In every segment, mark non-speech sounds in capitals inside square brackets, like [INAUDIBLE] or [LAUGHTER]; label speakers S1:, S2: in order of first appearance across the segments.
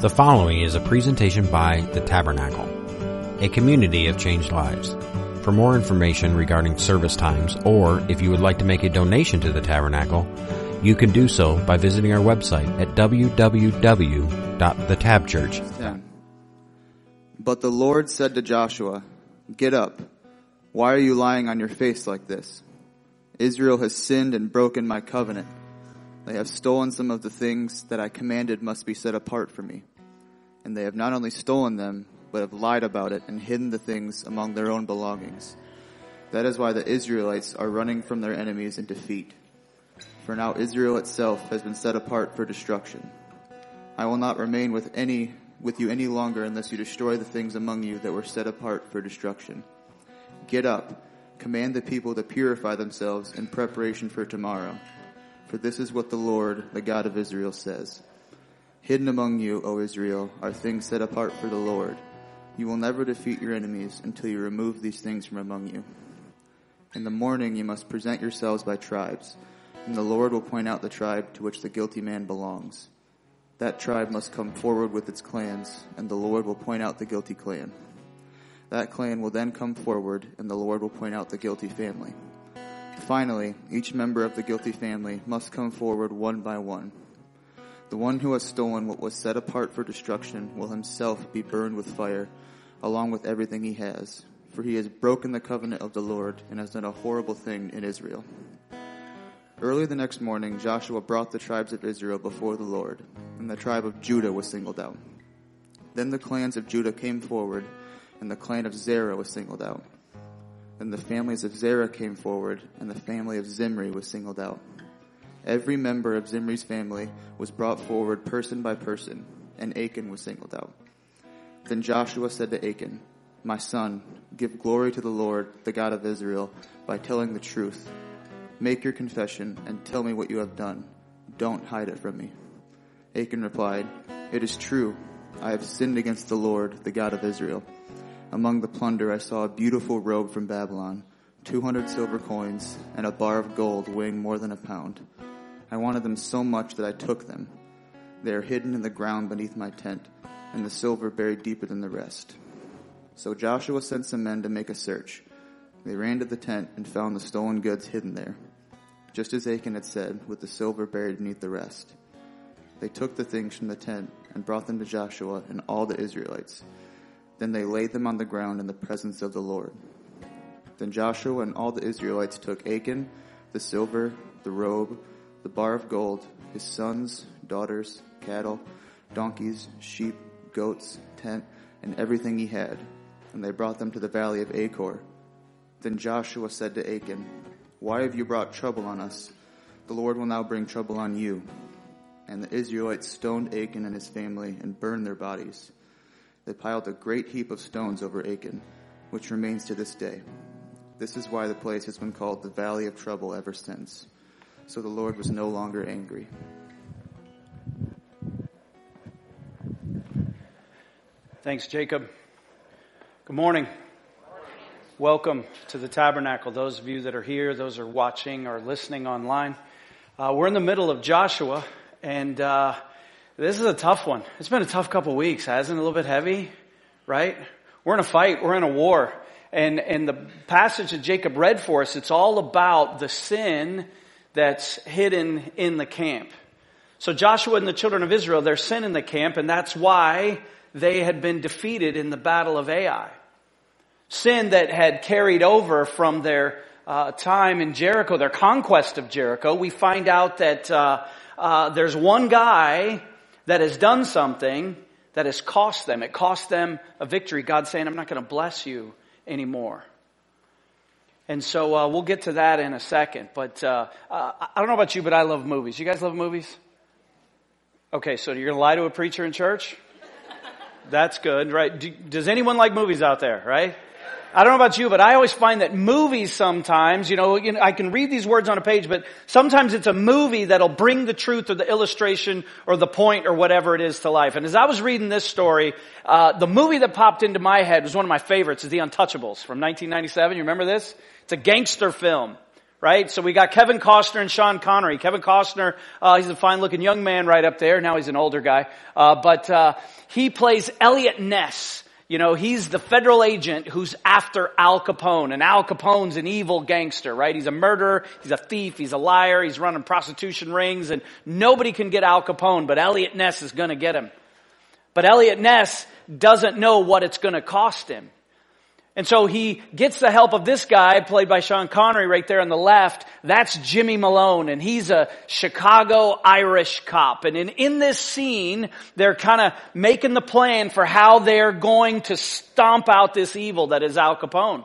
S1: The following is a presentation by The Tabernacle, a community of changed lives. For more information regarding service times, or if you would like to make a donation to The Tabernacle, you can do so by visiting our website at www.thetabchurch.
S2: But the Lord said to Joshua, Get up. Why are you lying on your face like this? Israel has sinned and broken my covenant. They have stolen some of the things that I commanded must be set apart for me and they have not only stolen them, but have lied about it and hidden the things among their own belongings. That is why the Israelites are running from their enemies in defeat. For now Israel itself has been set apart for destruction. I will not remain with any with you any longer unless you destroy the things among you that were set apart for destruction. Get up, command the people to purify themselves in preparation for tomorrow. For this is what the Lord, the God of Israel says. Hidden among you, O Israel, are things set apart for the Lord. You will never defeat your enemies until you remove these things from among you. In the morning you must present yourselves by tribes, and the Lord will point out the tribe to which the guilty man belongs. That tribe must come forward with its clans, and the Lord will point out the guilty clan. That clan will then come forward, and the Lord will point out the guilty family. Finally, each member of the guilty family must come forward one by one. The one who has stolen what was set apart for destruction will himself be burned with fire, along with everything he has, for he has broken the covenant of the Lord and has done a horrible thing in Israel. Early the next morning, Joshua brought the tribes of Israel before the Lord, and the tribe of Judah was singled out. Then the clans of Judah came forward, and the clan of Zerah was singled out. Then the families of Zerah came forward, and the family of Zimri was singled out. Every member of Zimri's family was brought forward person by person, and Achan was singled out. Then Joshua said to Achan, My son, give glory to the Lord, the God of Israel, by telling the truth. Make your confession and tell me what you have done. Don't hide it from me. Achan replied, It is true. I have sinned against the Lord, the God of Israel. Among the plunder I saw a beautiful robe from Babylon, 200 silver coins, and a bar of gold weighing more than a pound. I wanted them so much that I took them. They are hidden in the ground beneath my tent, and the silver buried deeper than the rest. So Joshua sent some men to make a search. They ran to the tent and found the stolen goods hidden there, just as Achan had said, with the silver buried beneath the rest. They took the things from the tent and brought them to Joshua and all the Israelites. Then they laid them on the ground in the presence of the Lord. Then Joshua and all the Israelites took Achan, the silver, the robe, the bar of gold, his sons, daughters, cattle, donkeys, sheep, goats, tent, and everything he had. And they brought them to the valley of Achor. Then Joshua said to Achan, Why have you brought trouble on us? The Lord will now bring trouble on you. And the Israelites stoned Achan and his family and burned their bodies. They piled a great heap of stones over Achan, which remains to this day. This is why the place has been called the Valley of Trouble ever since. So the Lord was no longer angry.
S1: Thanks, Jacob. Good morning. Welcome to the tabernacle. Those of you that are here, those are watching or listening online. Uh, we're in the middle of Joshua, and uh, this is a tough one. It's been a tough couple weeks, hasn't it? A little bit heavy, right? We're in a fight. We're in a war. And, and the passage that Jacob read for us, it's all about the sin that's hidden in the camp. So Joshua and the children of Israel, their sin in the camp, and that's why they had been defeated in the battle of Ai. Sin that had carried over from their uh, time in Jericho, their conquest of Jericho, we find out that uh, uh, there's one guy that has done something that has cost them. It cost them a victory. God's saying, I'm not going to bless you anymore. And so uh, we'll get to that in a second. But uh, uh, I don't know about you, but I love movies. You guys love movies? Okay, so you're going to lie to a preacher in church? That's good, right? Do, does anyone like movies out there, right? I don't know about you, but I always find that movies sometimes, you know, you know, I can read these words on a page, but sometimes it's a movie that'll bring the truth or the illustration or the point or whatever it is to life. And as I was reading this story, uh, the movie that popped into my head was one of my favorites, is The Untouchables from 1997. You remember this? It's a gangster film right? So we got Kevin Costner and Sean Connery. Kevin Costner, uh, he's a fine-looking young man right up there. Now he's an older guy, uh, but uh, he plays Eliot Ness. You know, he's the federal agent who's after Al Capone, and Al Capone's an evil gangster, right? He's a murderer, he's a thief, he's a liar, he's running prostitution rings, and nobody can get Al Capone, but Eliot Ness is gonna get him. But Eliot Ness doesn't know what it's gonna cost him. And so he gets the help of this guy, played by Sean Connery right there on the left. That's Jimmy Malone, and he's a Chicago Irish cop. And in, in this scene, they're kind of making the plan for how they're going to stomp out this evil that is Al Capone.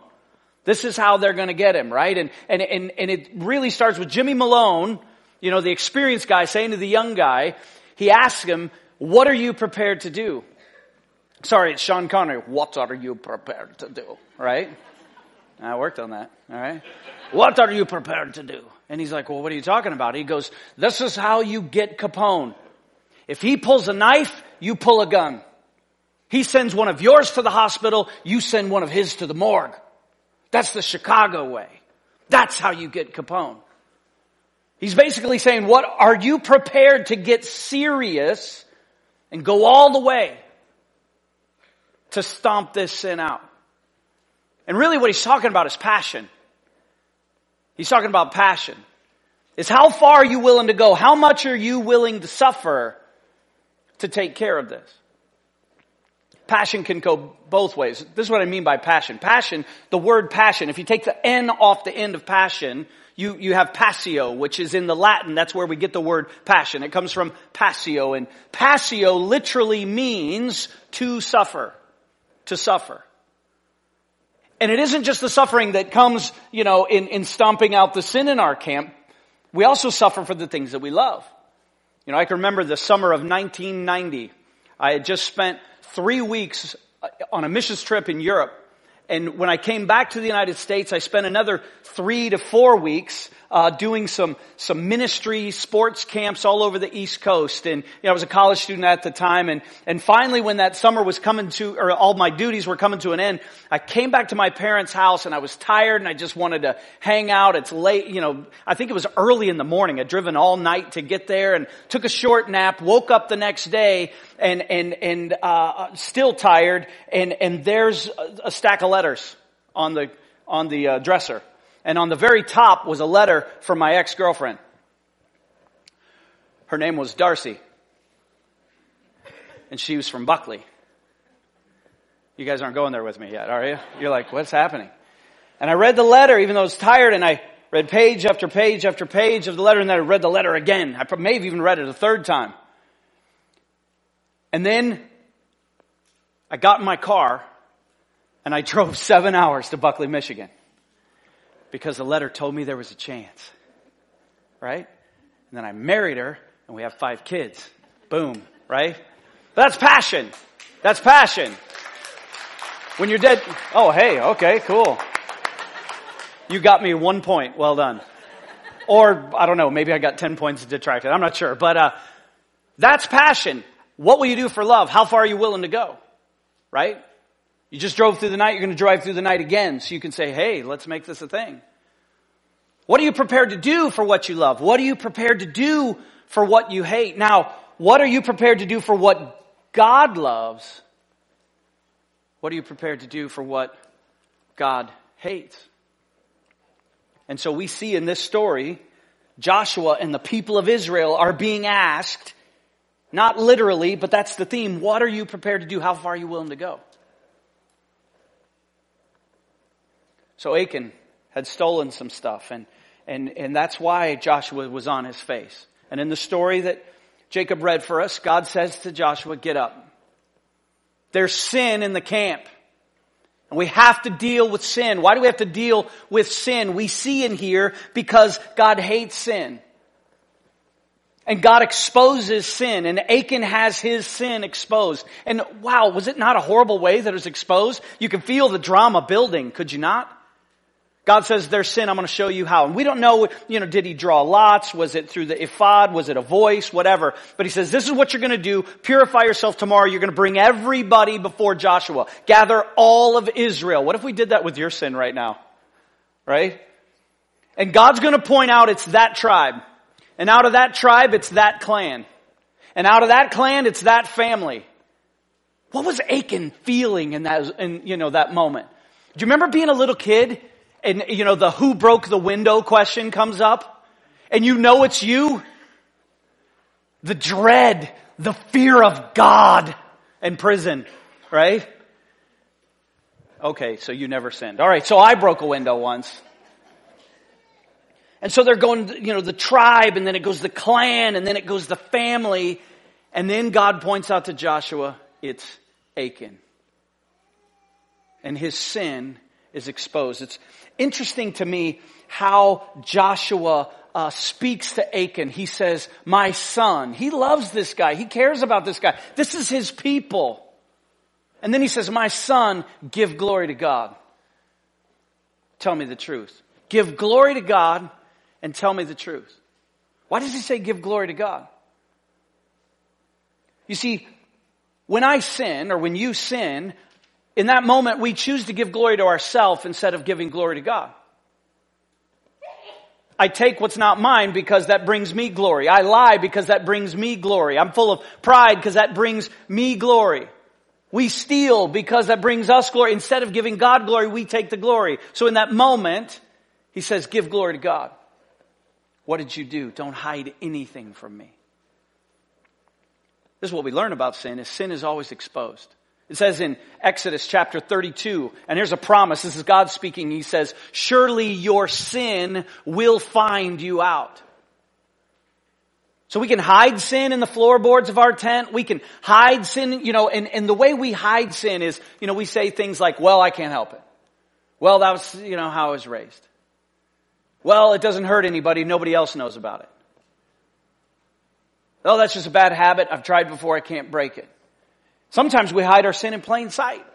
S1: This is how they're going to get him, right? And, and, and, and it really starts with Jimmy Malone, you know, the experienced guy saying to the young guy, he asks him, what are you prepared to do? Sorry, it's Sean Connery. What are you prepared to do? Right? I worked on that. All right. What are you prepared to do? And he's like, well, what are you talking about? He goes, this is how you get Capone. If he pulls a knife, you pull a gun. He sends one of yours to the hospital, you send one of his to the morgue. That's the Chicago way. That's how you get Capone. He's basically saying, what are you prepared to get serious and go all the way? to stomp this sin out. And really what he's talking about is passion. He's talking about passion. Is how far are you willing to go? How much are you willing to suffer to take care of this? Passion can go both ways. This is what I mean by passion. Passion, the word passion, if you take the N off the end of passion, you, you have passio, which is in the Latin. That's where we get the word passion. It comes from passio, and passio literally means to suffer to suffer. And it isn't just the suffering that comes, you know, in, in stomping out the sin in our camp. We also suffer for the things that we love. You know, I can remember the summer of 1990. I had just spent three weeks uh, on a missions trip in Europe and when I came back to the United States, I spent another three to four weeks uh, doing some some ministry sports camps all over the East Coast. And you know, I was a college student at the time. And and finally, when that summer was coming to, or all my duties were coming to an end, I came back to my parents' house, and I was tired, and I just wanted to hang out. It's late, you know. I think it was early in the morning. I'd driven all night to get there, and took a short nap. Woke up the next day, and and and uh, still tired. And and there's a stack of letters on the, on the uh, dresser. And on the very top was a letter from my ex girlfriend. Her name was Darcy. And she was from Buckley. You guys aren't going there with me yet, are you? You're like, what's happening? And I read the letter, even though I was tired, and I read page after page after page of the letter, and then I read the letter again. I may have even read it a third time. And then I got in my car and I drove [LAUGHS] seven hours to Buckley, Michigan because the letter told me there was a chance. Right? And then I married her and we have five kids. Boom. Right? That's passion. That's passion. When you're dead, oh, hey, okay, cool. You got me one point. Well done. Or, I don't know, maybe I got 10 points detracted. I'm not sure. But, uh, that's passion. What will you do for love? How far are you willing to go? Right? You just drove through the night, you're going to drive through the night again. So you can say, hey, let's make this a thing. What are you prepared to do for what you love? What are you prepared to do for what you hate? Now, what are you prepared to do for what God loves? What are you prepared to do for what God hates? And so we see in this story, Joshua and the people of Israel are being asked, not literally, but that's the theme, what are you prepared to do? How far are you willing to go? So Achan had stolen some stuff and, and, and that's why Joshua was on his face. And in the story that Jacob read for us, God says to Joshua, get up. There's sin in the camp. And we have to deal with sin. Why do we have to deal with sin? We see in here because God hates sin. And God exposes sin and Achan has his sin exposed. And wow, was it not a horrible way that it was exposed? You can feel the drama building, could you not? God says there's sin, I'm going to show you how. And we don't know, you know, did he draw lots? Was it through the ephod? Was it a voice? Whatever. But he says, this is what you're going to do. Purify yourself tomorrow. You're going to bring everybody before Joshua. Gather all of Israel. What if we did that with your sin right now? Right? And God's going to point out it's that tribe. And out of that tribe, it's that clan. And out of that clan, it's that family. What was Achan feeling in that, in, you know, that moment? Do you remember being a little kid and you know, the who broke the window question comes up and you know it's you. The dread, the fear of God and prison, right? Okay, so you never sinned. All right, so I broke a window once. And so they're going, you know, the tribe, and then it goes the clan, and then it goes the family. And then God points out to Joshua, it's Achan. And his sin is exposed. It's interesting to me how Joshua uh, speaks to Achan. He says, my son. He loves this guy. He cares about this guy. This is his people. And then he says, my son, give glory to God. Tell me the truth. Give glory to God and tell me the truth. Why does he say give glory to God? You see, when I sin or when you sin, in that moment, we choose to give glory to ourselves instead of giving glory to God. I take what's not mine because that brings me glory. I lie because that brings me glory. I'm full of pride because that brings me glory. We steal because that brings us glory. Instead of giving God glory, we take the glory. So in that moment, he says, give glory to God. What did you do? Don't hide anything from me. This is what we learn about sin is sin is always exposed. It says in Exodus chapter 32, and here's a promise. This is God speaking. He says, surely your sin will find you out. So we can hide sin in the floorboards of our tent. We can hide sin, you know, and, and the way we hide sin is, you know, we say things like, well, I can't help it. Well, that was, you know, how I was raised. Well, it doesn't hurt anybody. Nobody else knows about it. Oh, that's just a bad habit. I've tried before. I can't break it. Sometimes we hide our sin in plain sight.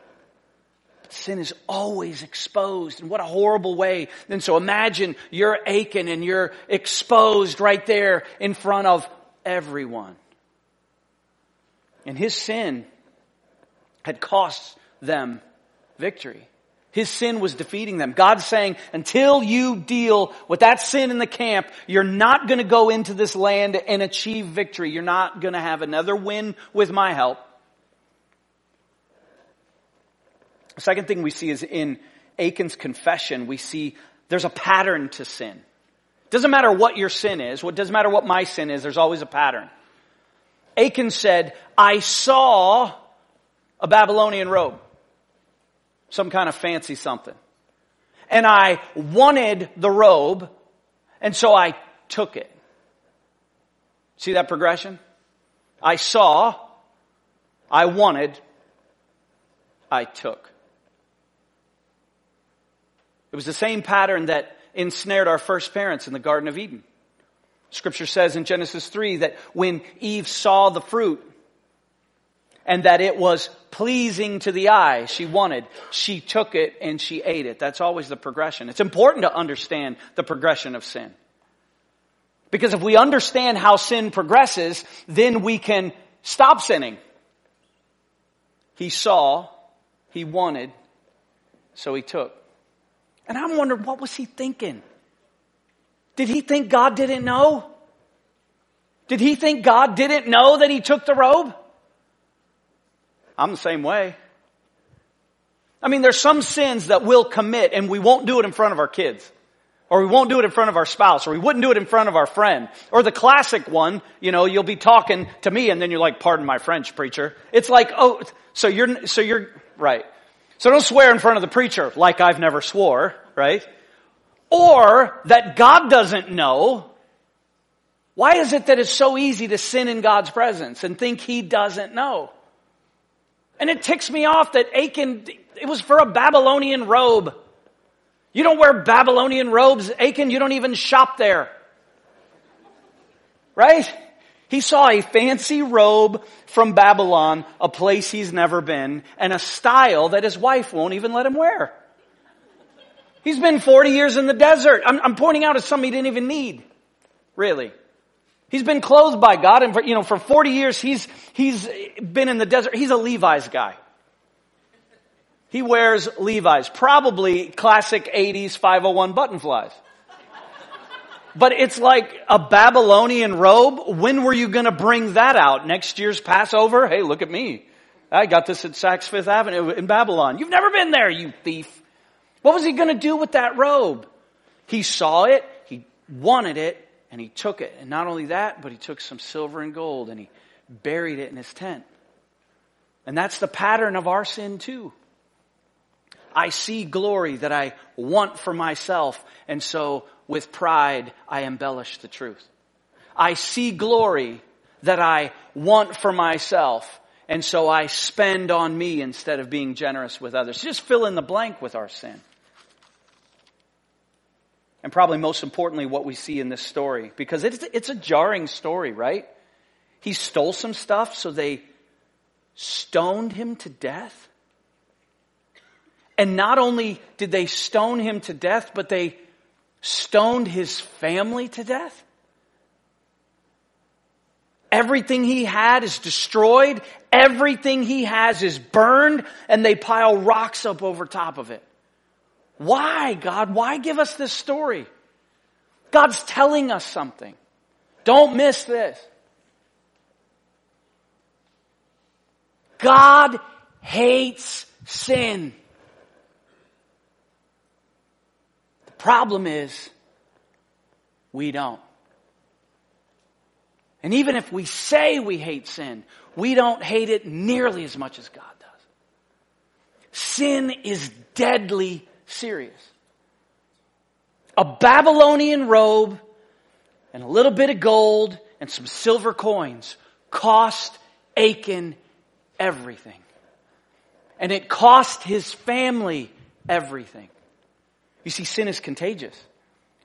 S1: But sin is always exposed, and what a horrible way. And so imagine you're Achan and you're exposed right there in front of everyone. And his sin had cost them victory. His sin was defeating them. God's saying, until you deal with that sin in the camp, you're not going to go into this land and achieve victory. You're not going to have another win with my help. The second thing we see is in Achan's confession, we see there's a pattern to sin. Doesn't matter what your sin is, what doesn't matter what my sin is, there's always a pattern. Achan said, I saw a Babylonian robe. Some kind of fancy something. And I wanted the robe, and so I took it. See that progression? I saw, I wanted, I took. It was the same pattern that ensnared our first parents in the Garden of Eden. Scripture says in Genesis 3 that when Eve saw the fruit and that it was pleasing to the eye, she wanted, she took it and she ate it. That's always the progression. It's important to understand the progression of sin. Because if we understand how sin progresses, then we can stop sinning. He saw, he wanted, so he took. And I'm wondering, what was he thinking? Did he think God didn't know? Did he think God didn't know that he took the robe? I'm the same way. I mean, there's some sins that we'll commit and we won't do it in front of our kids. Or we won't do it in front of our spouse, or we wouldn't do it in front of our friend. Or the classic one, you know, you'll be talking to me and then you're like, pardon my French, preacher. It's like, oh, so you're, so you're, right. So don't swear in front of the preacher like I've never swore, right? Or that God doesn't know. Why is it that it's so easy to sin in God's presence and think he doesn't know? And it ticks me off that Achan, it was for a Babylonian robe. You don't wear Babylonian robes, Achan. You don't even shop there. Right? He saw a fancy robe from Babylon, a place he's never been, and a style that his wife won't even let him wear. He's been 40 years in the desert. I'm, I'm pointing out as something he didn't even need. Really. He's been clothed by God and for, you know, for 40 years he's, he's been in the desert. He's a Levi's guy. He wears Levi's. Probably classic 80s 501 button flies. But it's like a Babylonian robe. When were you going to bring that out? Next year's Passover? Hey, look at me. I got this at Saks Fifth Avenue in Babylon. You've never been there, you thief. What was he going to do with that robe? He saw it, he wanted it, and he took it. And not only that, but he took some silver and gold and he buried it in his tent. And that's the pattern of our sin too. I see glory that I want for myself, and so with pride, I embellish the truth. I see glory that I want for myself, and so I spend on me instead of being generous with others. Just fill in the blank with our sin. And probably most importantly, what we see in this story, because it's, it's a jarring story, right? He stole some stuff, so they stoned him to death. And not only did they stone him to death, but they stoned his family to death? Everything he had is destroyed. Everything he has is burned and they pile rocks up over top of it. Why, God? Why give us this story? God's telling us something. Don't miss this. God hates sin. problem is, we don't. And even if we say we hate sin, we don't hate it nearly as much as God does. Sin is deadly serious. A Babylonian robe and a little bit of gold and some silver coins cost Achan everything. And it cost his family everything. You see, sin is contagious.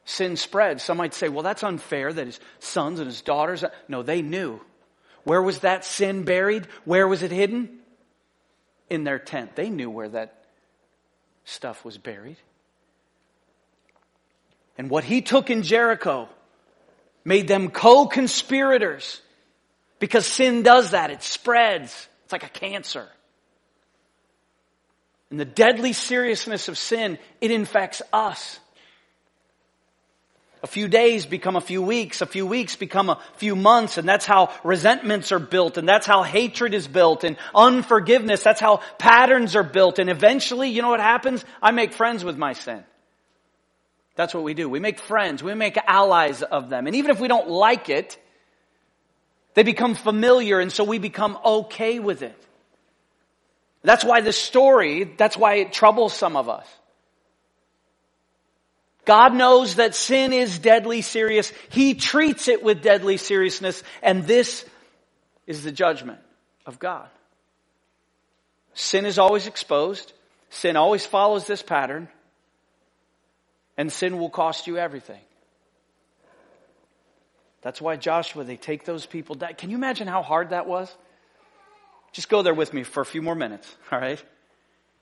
S1: Sin spreads. Some might say, well, that's unfair that his sons and his daughters. No, they knew. Where was that sin buried? Where was it hidden? In their tent. They knew where that stuff was buried. And what he took in Jericho made them co conspirators because sin does that, it spreads. It's like a cancer and the deadly seriousness of sin, it infects us. A few days become a few weeks, a few weeks become a few months, and that's how resentments are built, and that's how hatred is built, and unforgiveness, that's how patterns are built, and eventually, you know what happens? I make friends with my sin. That's what we do. We make friends, we make allies of them, and even if we don't like it, they become familiar, and so we become okay with it. That's why the story, that's why it troubles some of us. God knows that sin is deadly serious. He treats it with deadly seriousness, and this is the judgment of God. Sin is always exposed. Sin always follows this pattern. And sin will cost you everything. That's why Joshua, they take those people down. Can you imagine how hard that was? Just go there with me for a few more minutes, [LAUGHS] all right?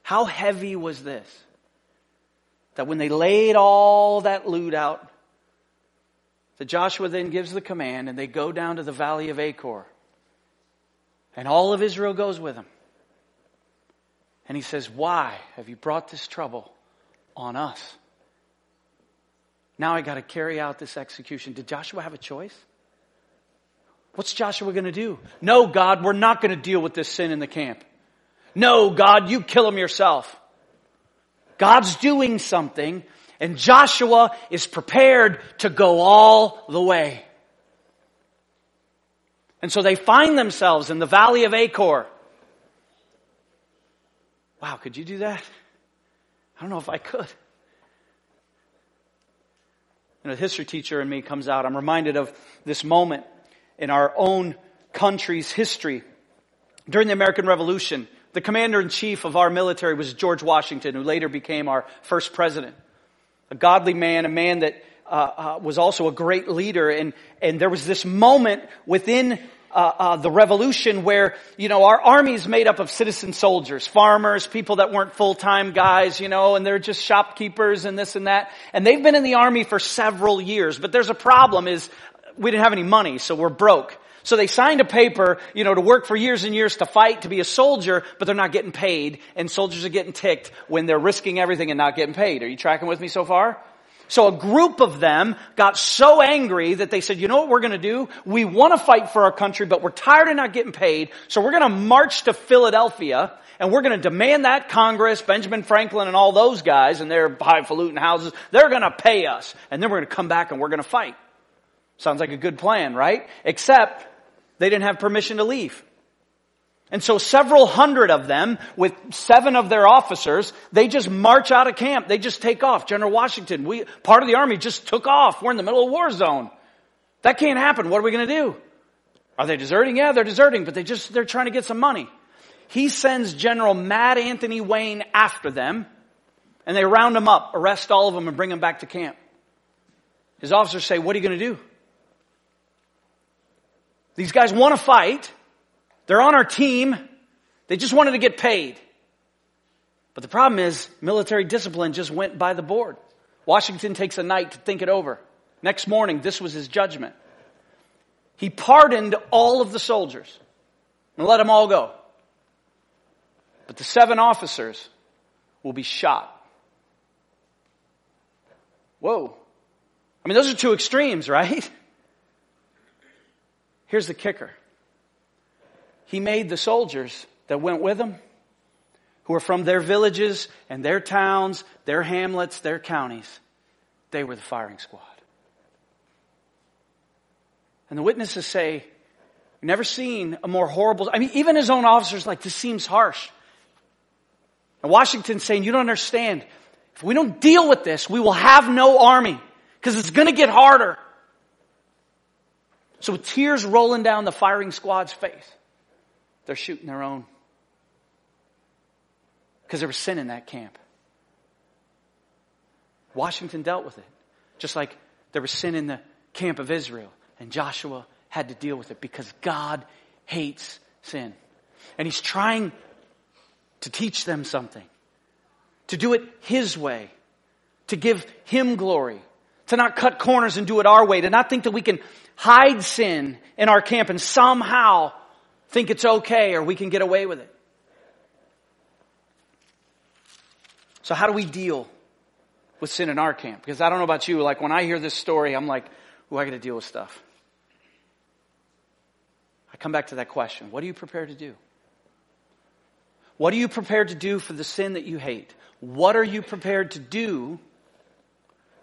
S1: How heavy was this? That when they laid all that loot out, that Joshua then gives the command and they go down to the valley of Achor. And all of Israel goes with him. And he says, Why have you brought this trouble on us? Now I got to carry out this execution. Did Joshua have a choice? What's Joshua going to do? No, God, we're not going to deal with this sin in the camp. No, God, you kill him yourself. God's doing something, and Joshua is prepared to go all the way. And so they find themselves in the valley of Achor. Wow, could you do that? I don't know if I could. And a history teacher in me comes out. I'm reminded of this moment in our own country's history. During the American Revolution, the commander in chief of our military was George Washington, who later became our first president. A godly man, a man that uh, uh, was also a great leader, and and there was this moment within uh, uh the revolution where you know our army is made up of citizen soldiers, farmers, people that weren't full time guys, you know, and they're just shopkeepers and this and that, and they've been in the army for several years. But there's a problem: is we didn't have any money, so we're broke. So they signed a paper, you know, to work for years and years to fight, to be a soldier, but they're not getting paid, and soldiers are getting ticked when they're risking everything and not getting paid. Are you tracking with me so far? So a group of them got so angry that they said, you know what we're gonna do? We wanna fight for our country, but we're tired of not getting paid, so we're gonna march to Philadelphia, and we're gonna demand that Congress, Benjamin Franklin and all those guys and their highfalutin houses, they're gonna pay us, and then we're gonna come back and we're gonna fight. Sounds like a good plan, right? Except they didn't have permission to leave. And so several hundred of them with seven of their officers, they just march out of camp. They just take off. General Washington, we, part of the army just took off. We're in the middle of a war zone. That can't happen. What are we going to do? Are they deserting? Yeah, they're deserting, but they just, they're trying to get some money. He sends General Mad Anthony Wayne after them and they round them up, arrest all of them and bring them back to camp. His officers say, what are you going to do? These guys want to fight. They're on our team. They just wanted to get paid. But the problem is military discipline just went by the board. Washington takes a night to think it over. Next morning, this was his judgment. He pardoned all of the soldiers and let them all go. But the seven officers will be shot. Whoa. I mean, those are two extremes, [LAUGHS] right? Here's the kicker He made the soldiers that went with him, who were from their villages and their towns, their hamlets, their counties, they were the firing squad. And the witnesses say, Never seen a more horrible. I mean, even his own officers, like, this seems harsh. And Washington's saying, You don't understand. If we don't deal with this, we will have no army because it's going to get harder. So tears rolling down the firing squad's face. They're shooting their own. Because there was sin in that camp. Washington dealt with it. Just like there was sin in the camp of Israel. And Joshua had to deal with it because God hates sin. And he's trying to teach them something. To do it his way. To give him glory to not cut corners and do it our way, to not think that we can hide sin in our camp and somehow think it's okay or we can get away with it. So how do we deal with sin in our camp? Because I don't know about you, like when I hear this story, I'm like, oh, I got to deal with stuff. I come back to that question. What are you prepared to do? What are you prepared to do for the sin that you hate? What are you prepared to do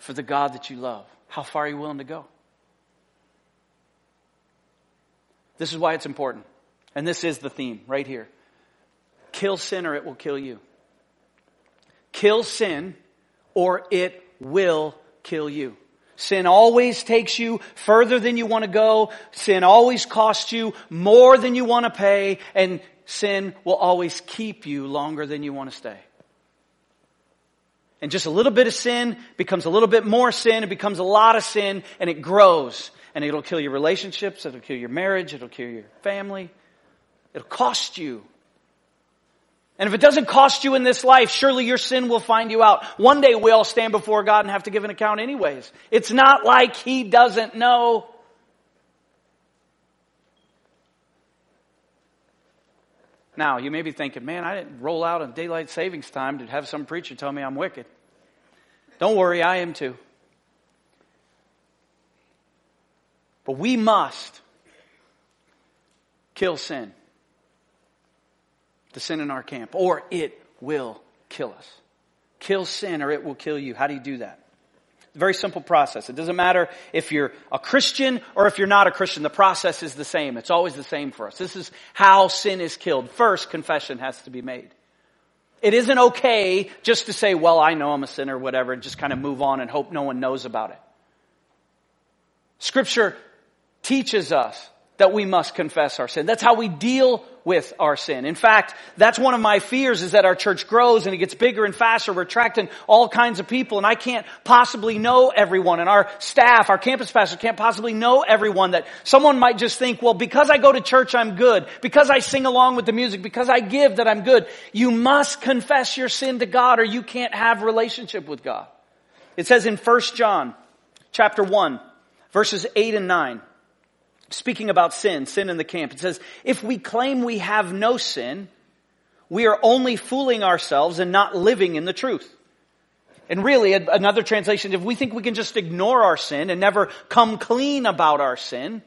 S1: for the God that you love? How far are you willing to go? This is why it's important. And this is the theme right here. Kill sin or it will kill you. Kill sin or it will kill you. Sin always takes you further than you want to go. Sin always costs you more than you want to pay. And sin will always keep you longer than you want to stay. And just a little bit of sin becomes a little bit more sin. It becomes a lot of sin and it grows. And it'll kill your relationships. It'll kill your marriage. It'll kill your family. It'll cost you. And if it doesn't cost you in this life, surely your sin will find you out. One day we all stand before God and have to give an account anyways. It's not like He doesn't know. Now, you may be thinking, man, I didn't roll out on daylight savings time to have some preacher tell me I'm wicked. Don't worry, I am too. But we must kill sin, the sin in our camp, or it will kill us. Kill sin, or it will kill you. How do you do that? Very simple process. It doesn't matter if you're a Christian or if you're not a Christian. The process is the same. It's always the same for us. This is how sin is killed. First, confession has to be made. It isn't okay just to say, well, I know I'm a sinner, whatever, and just kind of move on and hope no one knows about it. Scripture teaches us that we must confess our sin. That's how we deal with our sin. In fact, that's one of my fears is that our church grows and it gets bigger and faster. We're attracting all kinds of people and I can't possibly know everyone and our staff, our campus pastor can't possibly know everyone that someone might just think, well, because I go to church, I'm good. Because I sing along with the music, because I give that I'm good. You must confess your sin to God or you can't have relationship with God. It says in 1 John chapter 1 verses 8 and 9, speaking about sin, sin in the camp. It says, if we claim we have no sin, we are only fooling ourselves and not living in the truth. And really, another translation, if we think we can just ignore our sin and never come clean about our sin,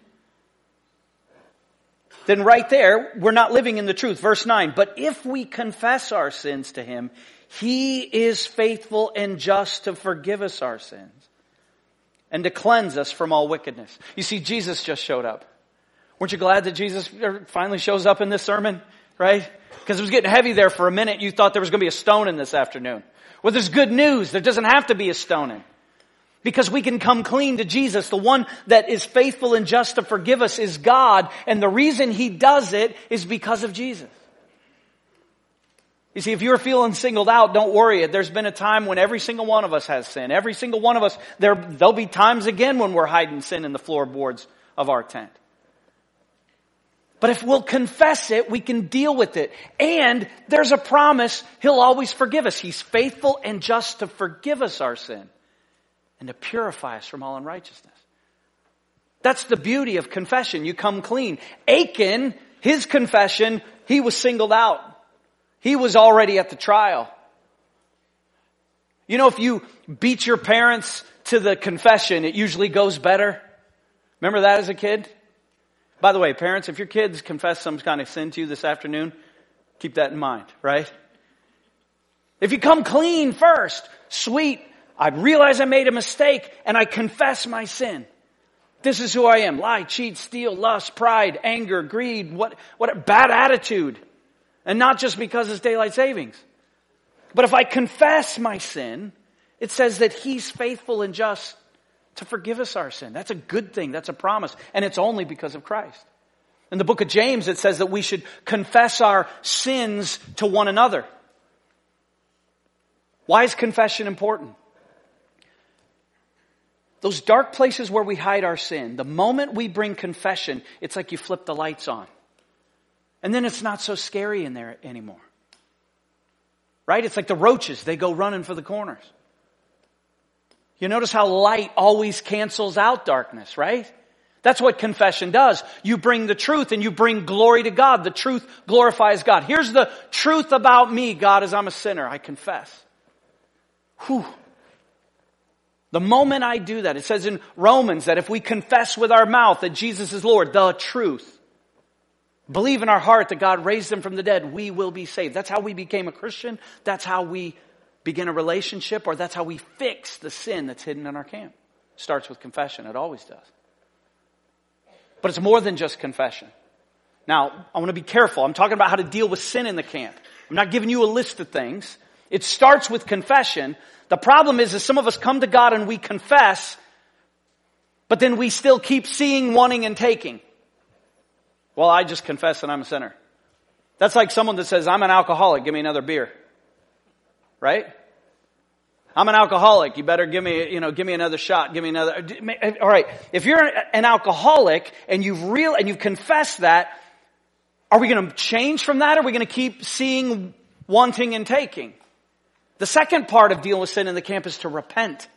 S1: then right there, we're not living in the truth. Verse 9, but if we confess our sins to Him, He is faithful and just to forgive us our sins and to cleanse us from all wickedness. You see, Jesus just showed up. Weren't you glad that Jesus finally shows up in this sermon? Right? Because it was getting heavy there for a minute. You thought there was going to be a stoning this afternoon. Well, there's good news. There doesn't have to be a stoning. Because we can come clean to Jesus. The one that is faithful and just to forgive us is God. And the reason he does it is because of Jesus. You see, if you're feeling singled out, don't worry. There's been a time when every single one of us has sin. Every single one of us, there, there'll be times again when we're hiding sin in the floorboards of our tent. But if we'll confess it, we can deal with it. And there's a promise He'll always forgive us. He's faithful and just to forgive us our sin and to purify us from all unrighteousness. That's the beauty of confession. You come clean. Achan, his confession, he was singled out. He was already at the trial. You know, if you beat your parents to the confession, it usually goes better. Remember that as a kid? By the way, parents, if your kids confess some kind of sin to you this afternoon, keep that in mind, right? If you come clean first, sweet, I realize I made a mistake and I confess my sin. This is who I am. Lie, cheat, steal, lust, pride, anger, greed, what, what a bad attitude. And not just because it's daylight savings. But if I confess my sin, it says that He's faithful and just to forgive us our sin. That's a good thing. That's a promise. And it's only because of Christ. In the book of James, it says that we should confess our sins to one another. Why is confession important? Those dark places where we hide our sin, the moment we bring confession, it's like you flip the lights on. And then it's not so scary in there anymore. Right? It's like the roaches, they go running for the corners. You notice how light always cancels out darkness, right? That's what confession does. You bring the truth and you bring glory to God. The truth glorifies God. Here's the truth about me, God, is I'm a sinner. I confess. Whew. The moment I do that, it says in Romans that if we confess with our mouth that Jesus is Lord, the truth believe in our heart that God raised them from the dead, we will be saved. That's how we became a Christian. That's how we begin a relationship, or that's how we fix the sin that's hidden in our camp. starts with confession, it always does. But it's more than just confession. Now, I want to be careful. I'm talking about how to deal with sin in the camp. I'm not giving you a list of things. It starts with confession. The problem is, is some of us come to God and we confess, but then we still keep seeing, wanting, and taking. Well, I just confess that I'm a sinner. That's like someone that says, I'm an alcoholic, give me another beer. Right? I'm an alcoholic. You better give me, you know, give me another shot. Give me another. Eh, all right. If you're an alcoholic and you've real and you've confessed that, are we going to change from that? Or are we going to keep seeing, wanting, and taking? The second part of dealing with sin in the camp is to repent.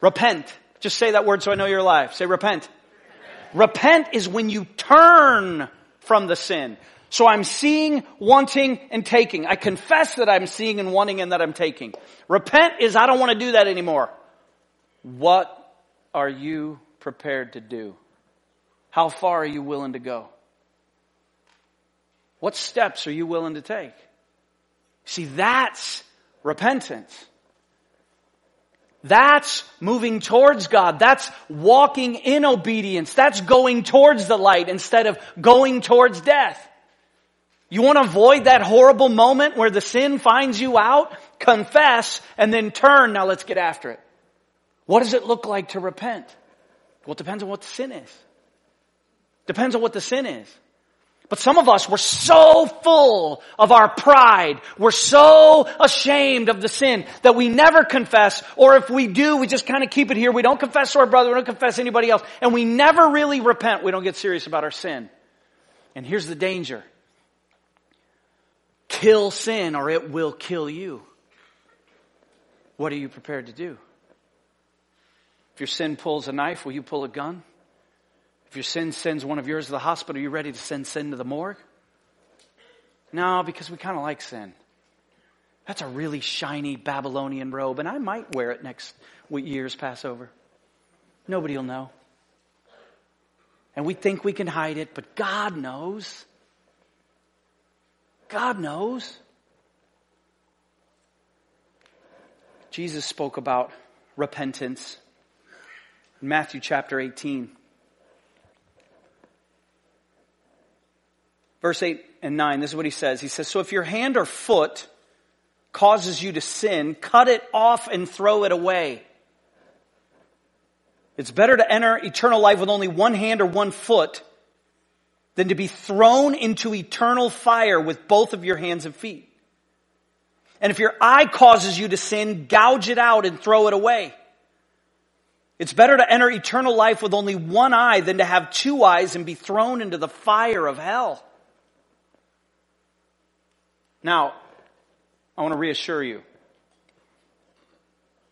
S1: Repent. Just say that word so I know you're alive. Say repent. Repent is when you turn from the sin. So I'm seeing, wanting, and taking. I confess that I'm seeing and wanting and that I'm taking. Repent is I don't want to do that anymore. What are you prepared to do? How far are you willing to go? What steps are you willing to take? See, that's repentance. That's moving towards God. That's walking in obedience. That's going towards the light instead of going towards death. You want to avoid that horrible moment where the sin finds you out? Confess and then turn. Now let's get after it. What does it look like to repent? Well, it depends on what the sin is. Depends on what the sin is. But some of us, we're so full of our pride. We're so ashamed of the sin that we never confess, or if we do, we just kind of keep it here. We don't confess to our brother. We don't confess to anybody else. And we never really repent. We don't get serious about our sin. And here's the danger. Kill sin or it will kill you. What are you prepared to do? If your sin pulls a knife, will you pull a gun? If your sin sends one of yours to the hospital, are you ready to send sin to the morgue? No, because we kind of like sin. That's a really shiny Babylonian robe, and I might wear it next year's Passover. Nobody will know. And we think we can hide it, but God knows. God knows. Jesus spoke about repentance in Matthew chapter 18. verse 8 and 9, this is what he says. He says, So if your hand or foot causes you to sin, cut it off and throw it away. It's better to enter eternal life with only one hand or one foot than to be thrown into eternal fire with both of your hands and feet. And if your eye causes you to sin, gouge it out and throw it away. It's better to enter eternal life with only one eye than to have two eyes and be thrown into the fire of hell. Now, I want to reassure you.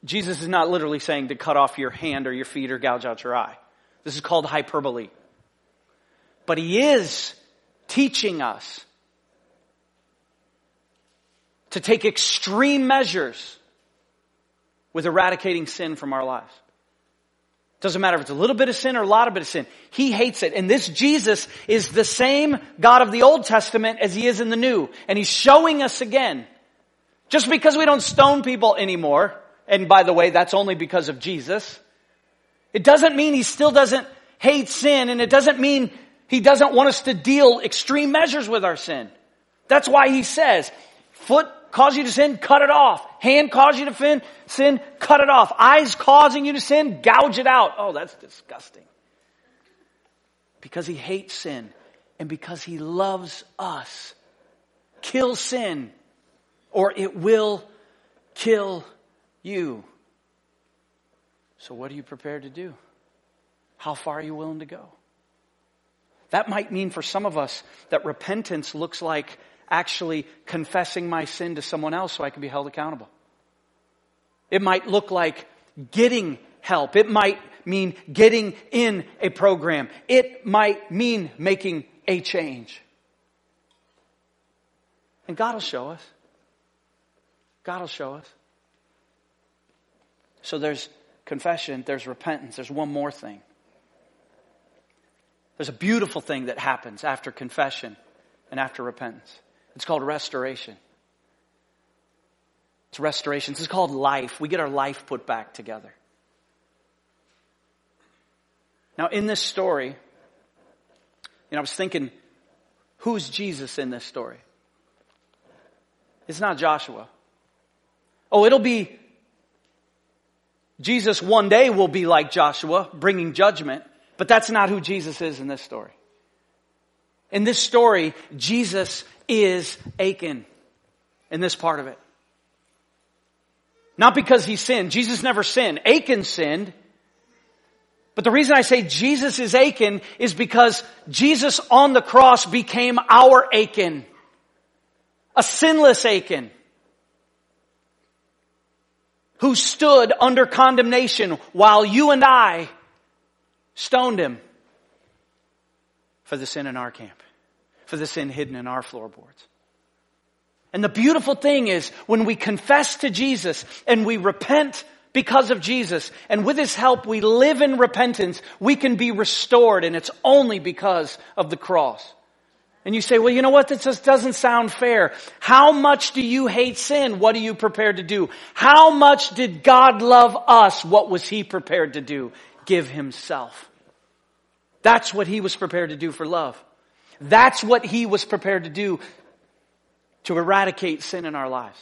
S1: Jesus is not literally saying to cut off your hand or your feet or gouge out your eye. This is called hyperbole. But he is teaching us to take extreme measures with eradicating sin from our lives. Doesn't matter if it's a little bit of sin or a lot of bit of sin. He hates it. And this Jesus is the same God of the Old Testament as he is in the New. And he's showing us again. Just because we don't stone people anymore, and by the way, that's only because of Jesus, it doesn't mean he still doesn't hate sin, and it doesn't mean he doesn't want us to deal extreme measures with our sin. That's why he says, foot cause you to sin, cut it off. Hand cause you to sin, sin, cut it off. Eyes causing you to sin, gouge it out. Oh, that's disgusting. Because he hates sin and because he loves us. Kill sin or it will kill you. So what are you prepared to do? How far are you willing to go? That might mean for some of us that repentance looks like actually confessing my sin to someone else so I can be held accountable. It might look like getting help. It might mean getting in a program. It might mean making a change. And God will show us. God will show us. So there's confession, there's repentance, there's one more thing. There's a beautiful thing that happens after confession and after repentance. It's called restoration. It's restoration. This is called life. We get our life put back together. Now, in this story, you know, I was thinking, who's Jesus in this story? It's not Joshua. Oh, it'll be Jesus one day will be like Joshua, bringing judgment, but that's not who Jesus is in this story. In this story, Jesus is Achan in this part of it. Not because he sinned. Jesus never sinned. Achan sinned. But the reason I say Jesus is Achan is because Jesus on the cross became our Achan. A sinless Achan. Who stood under condemnation while you and I stoned him for the sin in our camp for the sin hidden in our floorboards. And the beautiful thing is when we confess to Jesus and we repent because of Jesus and with his help we live in repentance, we can be restored and it's only because of the cross. And you say, well, you know what? This just doesn't sound fair. How much do you hate sin? What are you prepared to do? How much did God love us? What was he prepared to do? Give himself. That's what he was prepared to do for love. That's what he was prepared to do to eradicate sin in our lives.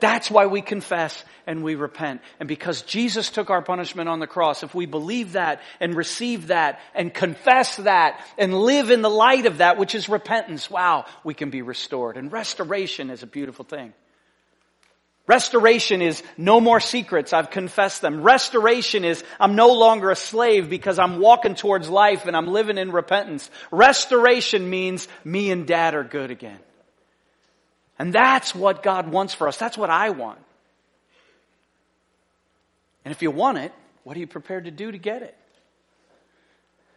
S1: That's why we confess and we repent. And because Jesus took our punishment on the cross, if we believe that and receive that and confess that and live in the light of that, which is repentance, wow, we can be restored. And restoration is a beautiful thing. Restoration is no more secrets. I've confessed them. Restoration is I'm no longer a slave because I'm walking towards life and I'm living in repentance. Restoration means me and dad are good again. And that's what God wants for us. That's what I want. And if you want it, what are you prepared to do to get it?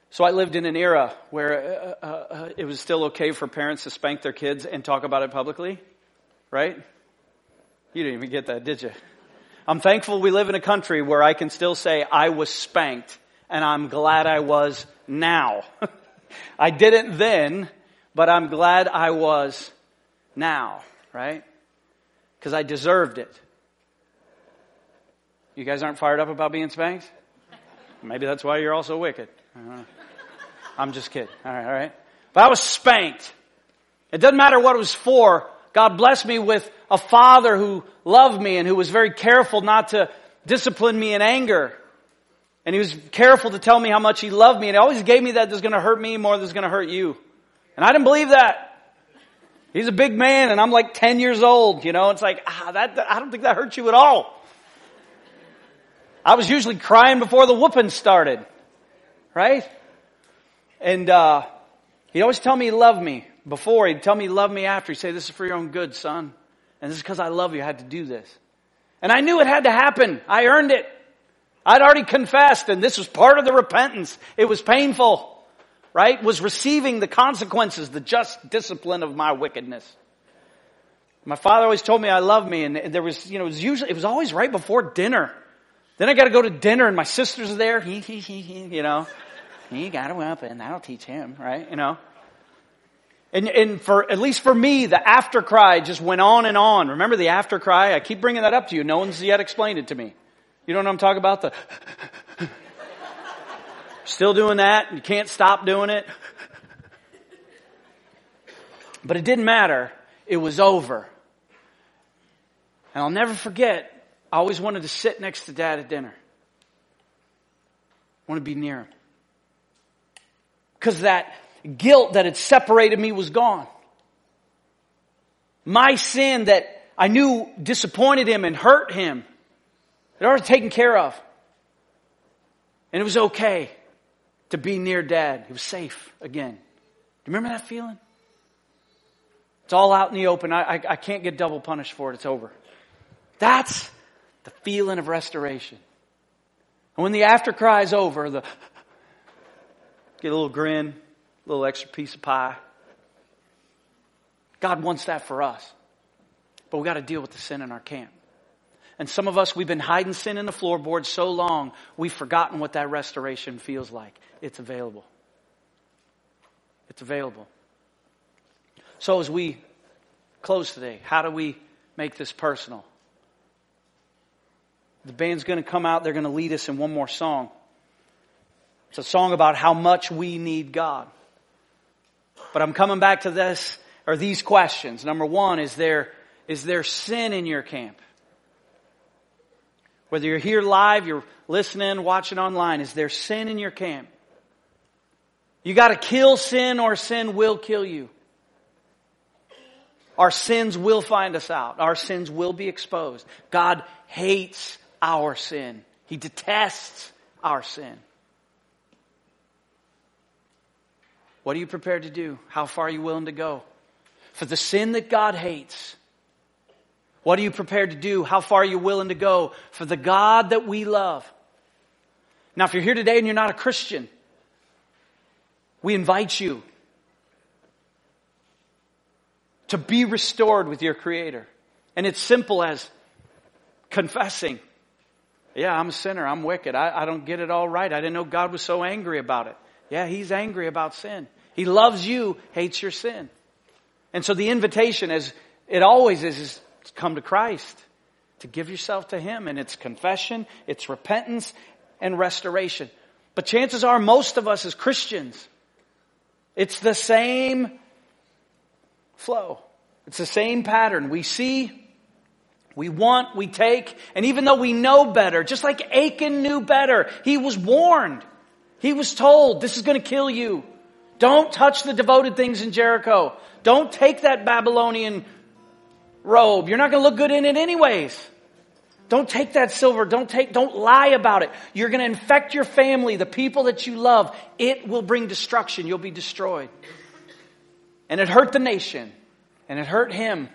S1: So I lived in an era where uh, uh, uh it was still okay for parents to spank their kids and talk about it publicly, right? You didn't even get that, did you? I'm thankful we live in a country where I can still say I was spanked and I'm glad I was now. [LAUGHS] I didn't then, but I'm glad I was now, right? Because I deserved it. You guys aren't fired up about being spanked? Maybe that's why you're also wicked. I'm just kidding. All right, all right. But I was spanked. It doesn't matter what it was for. God blessed me with a father who loved me and who was very careful not to discipline me in anger. And he was careful to tell me how much he loved me. And he always gave me that that's going to hurt me more than it's going to hurt you. And I didn't believe that. He's a big man and I'm like 10 years old, you know. It's like, ah, that, that I don't think that hurt you at all. I was usually crying before the whooping started. Right? And, uh, he'd always tell me he loved me before, he'd tell me he me after. He'd say, This is for your own good, son. And this is because I love you. I had to do this. And I knew it had to happen. I earned it. I'd already confessed, and this was part of the repentance. It was painful, right? Was receiving the consequences, the just discipline of my wickedness. My father always told me I love me, and there was, you know, it was usually, it was always right before dinner. Then I got to go to dinner, and my sister's there. He, he, he, he, you know, he got him up, and that'll teach him, right? You know. And, and for, at least for me, the after cry just went on and on. Remember the after cry? I keep bringing that up to you. No one's yet explained it to me. You know what I'm talking about? The, [LAUGHS] still doing that and you can't stop doing it. but it didn't matter. It was over. And I'll never forget, I always wanted to sit next to dad at dinner. I want to be near him. Cause that guilt that had separated me was gone. My sin that I knew disappointed him and hurt him, it already taken care of. And it was okay to be near dad. He was safe again. Do you remember that feeling? It's all out in the open. I, I, I can't get double punished for it. It's over. That's the feeling of restoration. And when the after cry is over, the get a little grin, little extra piece of pie. God wants that for us. But we got to deal with the sin in our camp. And some of us, we've been hiding sin in the floorboard so long, we've forgotten what that restoration feels like. It's available. It's available. So as we close today, how do we make this personal? The band's going to come out. They're going to lead us in one more song. It's a song about how much we need God. But I'm coming back to this or these questions. Number one, is there, is there sin in your camp? Whether you're here live, you're listening, watching online, is there sin in your camp? You gotta kill sin or sin will kill you. Our sins will find us out. Our sins will be exposed. God hates our sin. He detests our sin. What are you prepared to do? How far are you willing to go? For the sin that God hates, what are you prepared to do? How far are you willing to go for the God that we love? Now, if you're here today and you're not a Christian, we invite you to be restored with your Creator. And it's simple as confessing. Yeah, I'm a sinner. I'm wicked. I, I, don't get it all right. I didn't know God was so angry about it. Yeah, He's angry about sin. He loves you, hates your sin. And so the invitation, as it always is, is to come to Christ, to give yourself to Him. And it's confession, it's repentance, and restoration. But chances are, most of us as Christians, it's the same flow. It's the same pattern. We see, we want, we take, and even though we know better, just like Achan knew better, he was warned. He was told, this is going to kill you. Don't touch the devoted things in Jericho. Don't take that Babylonian robe. You're not going to look good in it anyways. Don't take that silver. Don't take, don't lie about it. You're going to infect your family, the people that you love. It will bring destruction. You'll be destroyed. And it hurt the nation and it hurt him.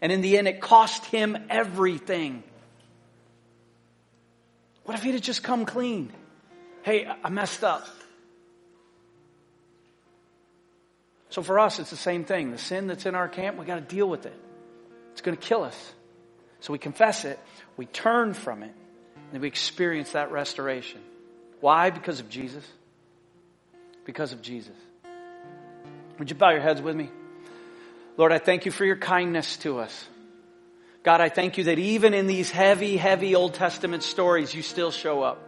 S1: And in the end, it cost him everything. What if he'd have just come clean? Hey, I messed up. So for us, it's the same thing. The sin that's in our camp, we got to deal with it. It's going to kill us. So we confess it, we turn from it, and we experience that restoration. Why? Because of Jesus. Because of Jesus. Would you bow your heads with me? Lord, I thank you for your kindness to us. God, I thank you that even in these heavy, heavy Old Testament stories, you still show up.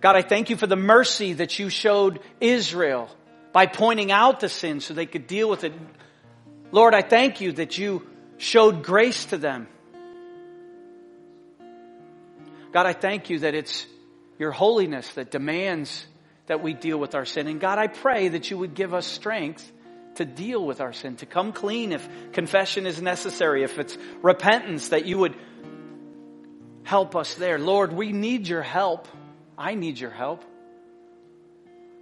S1: God, I thank you for the mercy that you showed Israel by pointing out the sin so they could deal with it. Lord, I thank you that you showed grace to them. God, I thank you that it's your holiness that demands that we deal with our sin. And God, I pray that you would give us strength to deal with our sin, to come clean if confession is necessary, if it's repentance, that you would help us there. Lord, we need your help. I need your help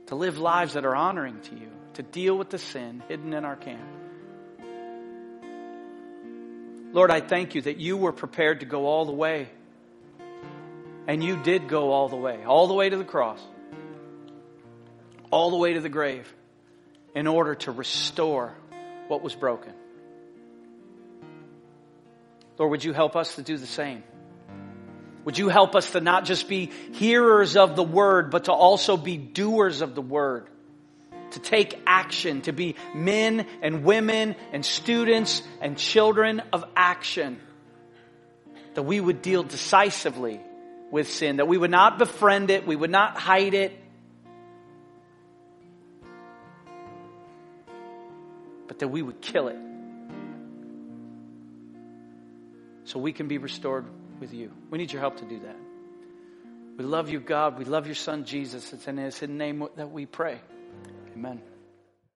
S1: to live lives that are honoring to you, to deal with the sin hidden in our camp. Lord, I thank you that you were prepared to go all the way. And you did go all the way, all the way to the cross, all the way to the grave, in order to restore what was broken. Lord, would you help us to do the same? Would you help us to not just be hearers of the word, but to also be doers of the word? To take action, to be men and women and students and children of action. That we would deal decisively with sin, that we would not befriend it, we would not hide it. But that we would kill it so we can be restored with you. We need your help to do that. We love you, God. We love your son, Jesus. It's in his name that we pray. Amen.